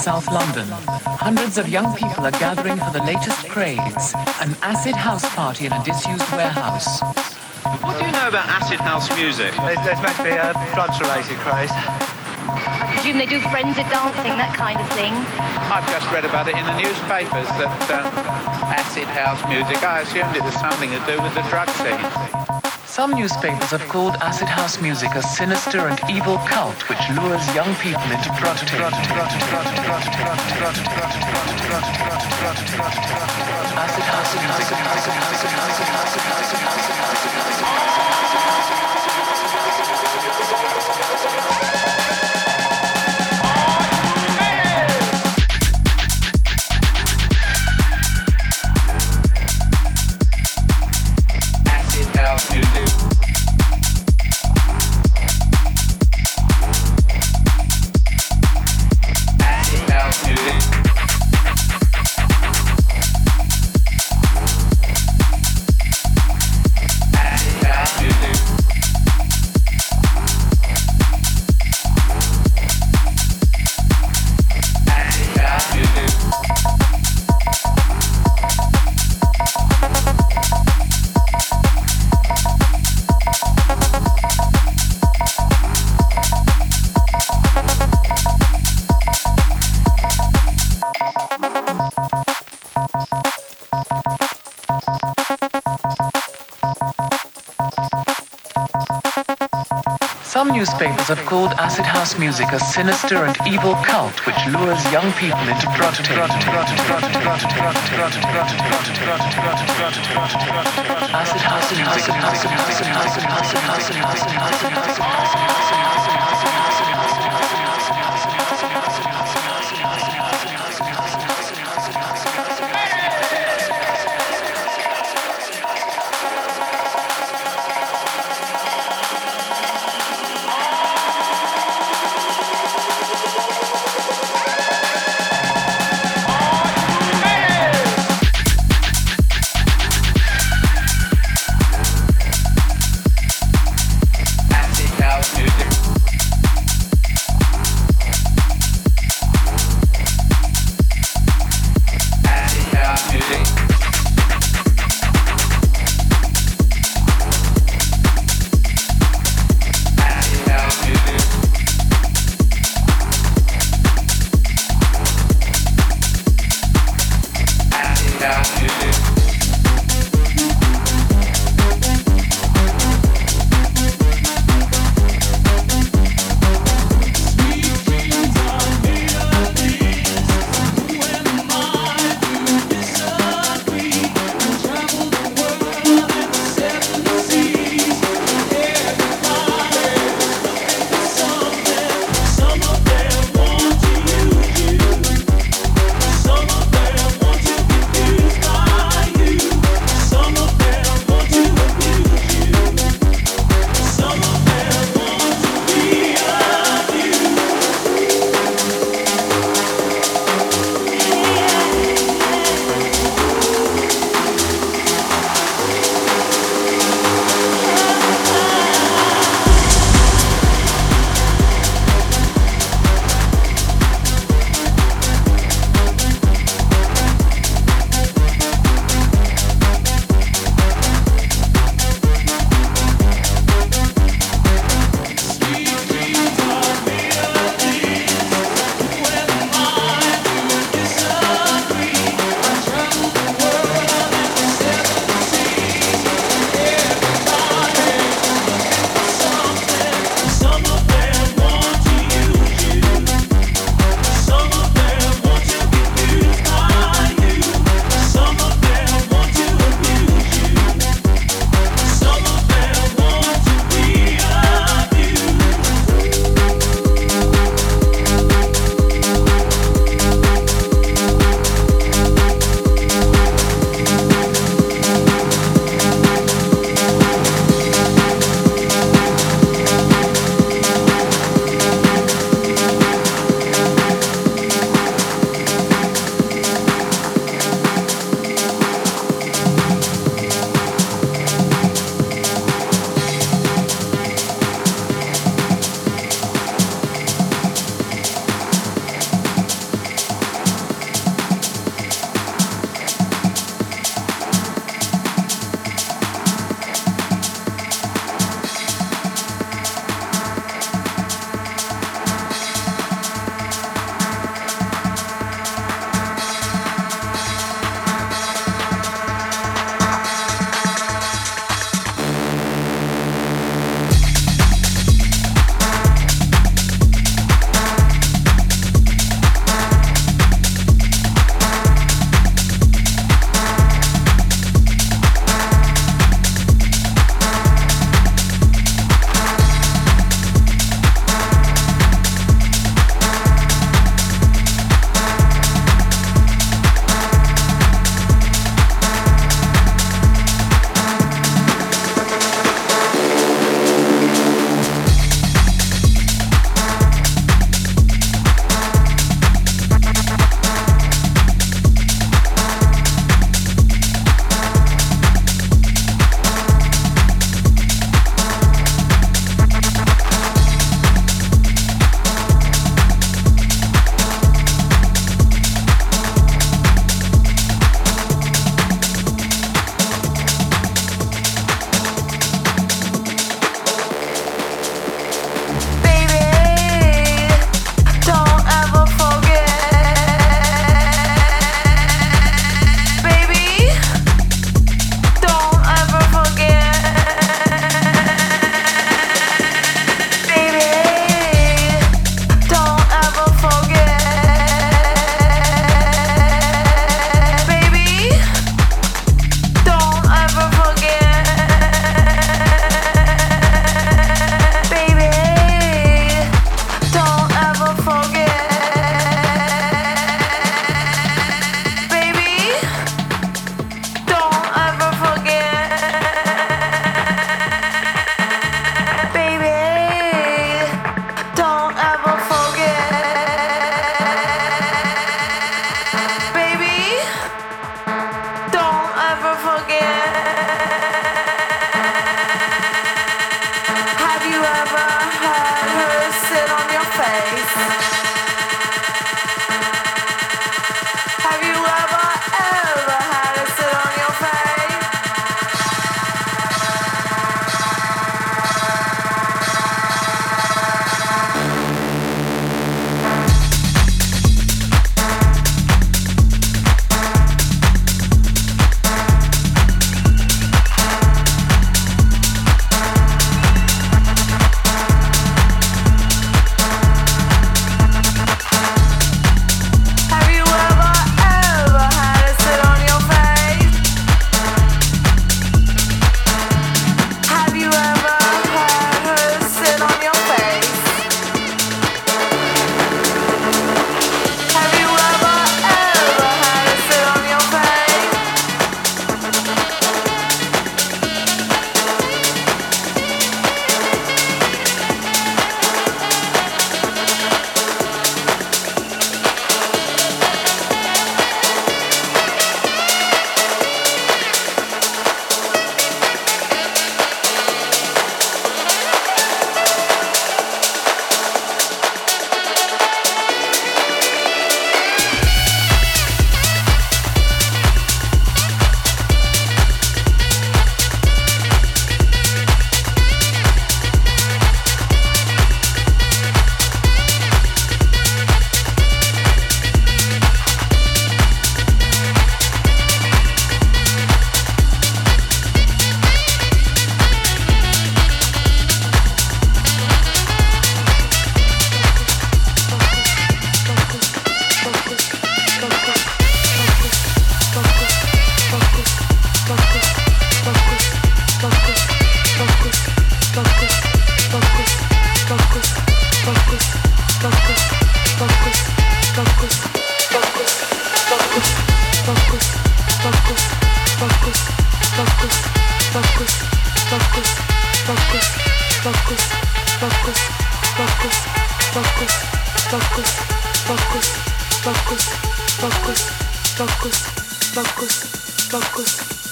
South London, hundreds of young people are gathering for the latest craze, an acid house party in a disused warehouse. What do you know about acid house music? There's, there's meant to be a drugs-related craze. I presume they do frenzied dancing, that kind of thing. I've just read about it in the newspapers that um, acid house music, I assumed it was something to do with the drug scene. Some newspapers have called acid house music a sinister and evil cult which lures young people into music. Newspapers have called acid house music a sinister and evil cult which lures young people into taking. Acid house music,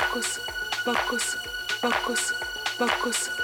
pocos, pocos, pocos, pocos.